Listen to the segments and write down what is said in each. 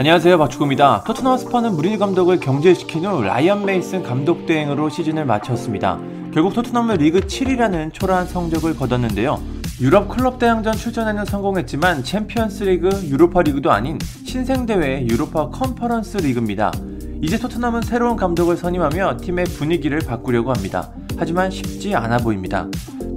안녕하세요 박주구입니다. 토트넘 스퍼스는 무리뉴 감독을 경질시킨 후 라이언 메이슨 감독 대행으로 시즌을 마쳤습니다. 결국 토트넘은 리그 7위라는 초라한 성적을 거뒀는데요. 유럽 클럽 대항전 출전에는 성공했지만 챔피언스 리그, 유로파 리그도 아닌 신생 대회 유로파 컨퍼런스 리그입니다. 이제 토트넘은 새로운 감독을 선임하며 팀의 분위기를 바꾸려고 합니다. 하지만 쉽지 않아 보입니다.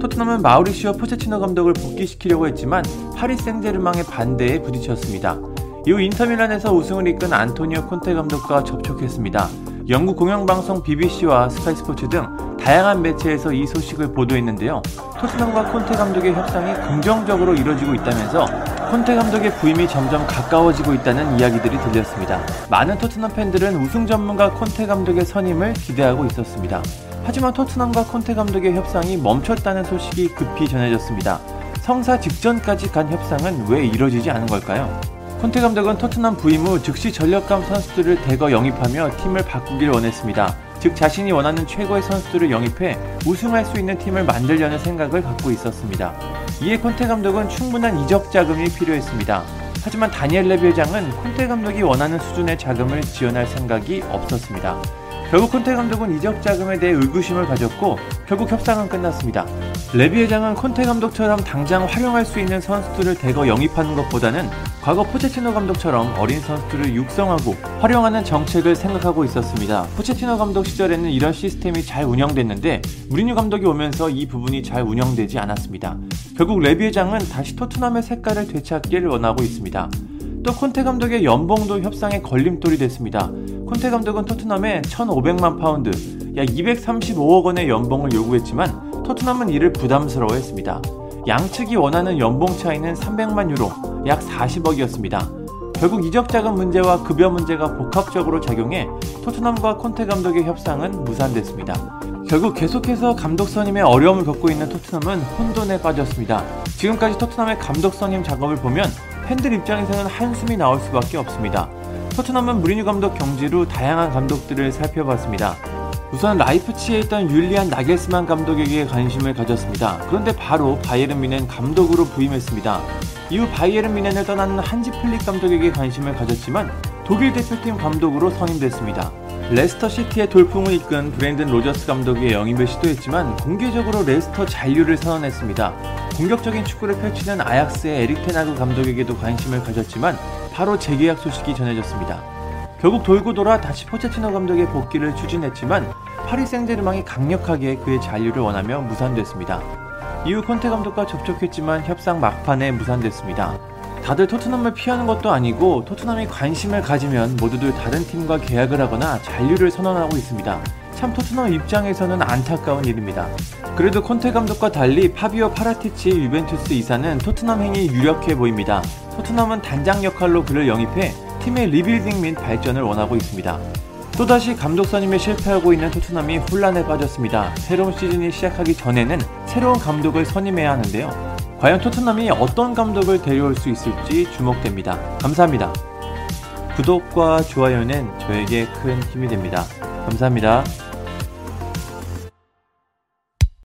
토트넘은 마우리시오 포체티노 감독을 복귀시키려고 했지만 파리 생제르맹의 반대에 부딪혔습니다. 이후 인터밀란에서 우승을 이끈 안토니오 콘테 감독과 접촉했습니다. 영국 공영방송 BBC와 스카이스포츠 등 다양한 매체에서 이 소식을 보도했는데요. 토트넘과 콘테 감독의 협상이 긍정적으로 이뤄지고 있다면서 콘테 감독의 부임이 점점 가까워지고 있다는 이야기들이 들렸습니다. 많은 토트넘 팬들은 우승 전문가 콘테 감독의 선임을 기대하고 있었습니다. 하지만 토트넘과 콘테 감독의 협상이 멈췄다는 소식이 급히 전해졌습니다. 성사 직전까지 간 협상은 왜 이뤄지지 않은 걸까요? 콘테 감독은 토트넘 부임 후 즉시 전력감 선수들을 대거 영입하며 팀을 바꾸길 원했습니다. 즉 자신이 원하는 최고의 선수들을 영입해 우승할 수 있는 팀을 만들려는 생각을 갖고 있었습니다. 이에 콘테 감독은 충분한 이적 자금이 필요했습니다. 하지만 다니엘 레비 회장은 콘테 감독이 원하는 수준의 자금을 지원할 생각이 없었습니다. 결국 콘테 감독은 이적 자금에 대해 의구심을 가졌고 결국 협상은 끝났습니다. 레비 회장은 콘테 감독처럼 당장 활용할 수 있는 선수들을 대거 영입하는 것보다는 과거 포체티노 감독처럼 어린 선수들을 육성하고 활용하는 정책을 생각하고 있었습니다. 포체티노 감독 시절에는 이런 시스템이 잘 운영됐는데 무리뉴 감독이 오면서 이 부분이 잘 운영되지 않았습니다. 결국 레비 회장은 다시 토트넘의 색깔을 되찾기를 원하고 있습니다. 또 콘테 감독의 연봉도 협상의 걸림돌이 됐습니다. 콘테 감독은 토트넘에 1,500만 파운드, 약 235억 원의 연봉을 요구했지만 토트넘은 이를 부담스러워했습니다. 양측이 원하는 연봉 차이는 300만 유로, 약 40억이었습니다. 결국 이적 자금 문제와 급여 문제가 복합적으로 작용해 토트넘과 콘테 감독의 협상은 무산됐습니다. 결국 계속해서 감독 선임에 어려움을 겪고 있는 토트넘은 혼돈에 빠졌습니다. 지금까지 토트넘의 감독 선임 작업을 보면 팬들 입장에서는 한숨이 나올 수밖에 없습니다. 토트넘은 무리뉴 감독 경질 후 다양한 감독들을 살펴봤습니다. 우선 라이프치히에 있던 율리안 나겔스만 감독에게 관심을 가졌습니다. 그런데 바로 바이에른 뮌헨 감독으로 부임했습니다. 이후 바이에른 뮌헨을 떠나는 한지 플릭 감독에게 관심을 가졌지만 독일 대표팀 감독으로 선임됐습니다. 레스터 시티의 돌풍을 이끈 브랜든 로저스 감독의 영입을 시도했지만 공개적으로 레스터 잔류를 선언했습니다. 공격적인 축구를 펼치는 아약스의 에릭 테나그 감독에게도 관심을 가졌지만 바로 재계약 소식이 전해졌습니다. 결국 돌고 돌아 다시 포체티노 감독의 복귀를 추진했지만 파리 생제르맹이 강력하게 그의 잔류를 원하며 무산됐습니다. 이후 콘테 감독과 접촉했지만 협상 막판에 무산됐습니다. 다들 토트넘을 피하는 것도 아니고 토트넘이 관심을 가지면 모두들 다른 팀과 계약을 하거나 잔류를 선언하고 있습니다. 참 토트넘 입장에서는 안타까운 일입니다. 그래도 콘테 감독과 달리 파비오 파라티치 유벤투스 이사는 토트넘 행이 유력해 보입니다. 토트넘은 단장 역할로 그를 영입해 팀의 리빌딩 및 발전을 원하고 있습니다. 또다시 감독 선임에 실패하고 있는 토트넘이 혼란에 빠졌습니다. 새로운 시즌이 시작하기 전에는 새로운 감독을 선임해야 하는데요. 과연 토트넘이 어떤 감독을 데려올 수 있을지 주목됩니다. 감사합니다. 구독과 좋아요는 저에게 큰 힘이 됩니다. 감사합니다.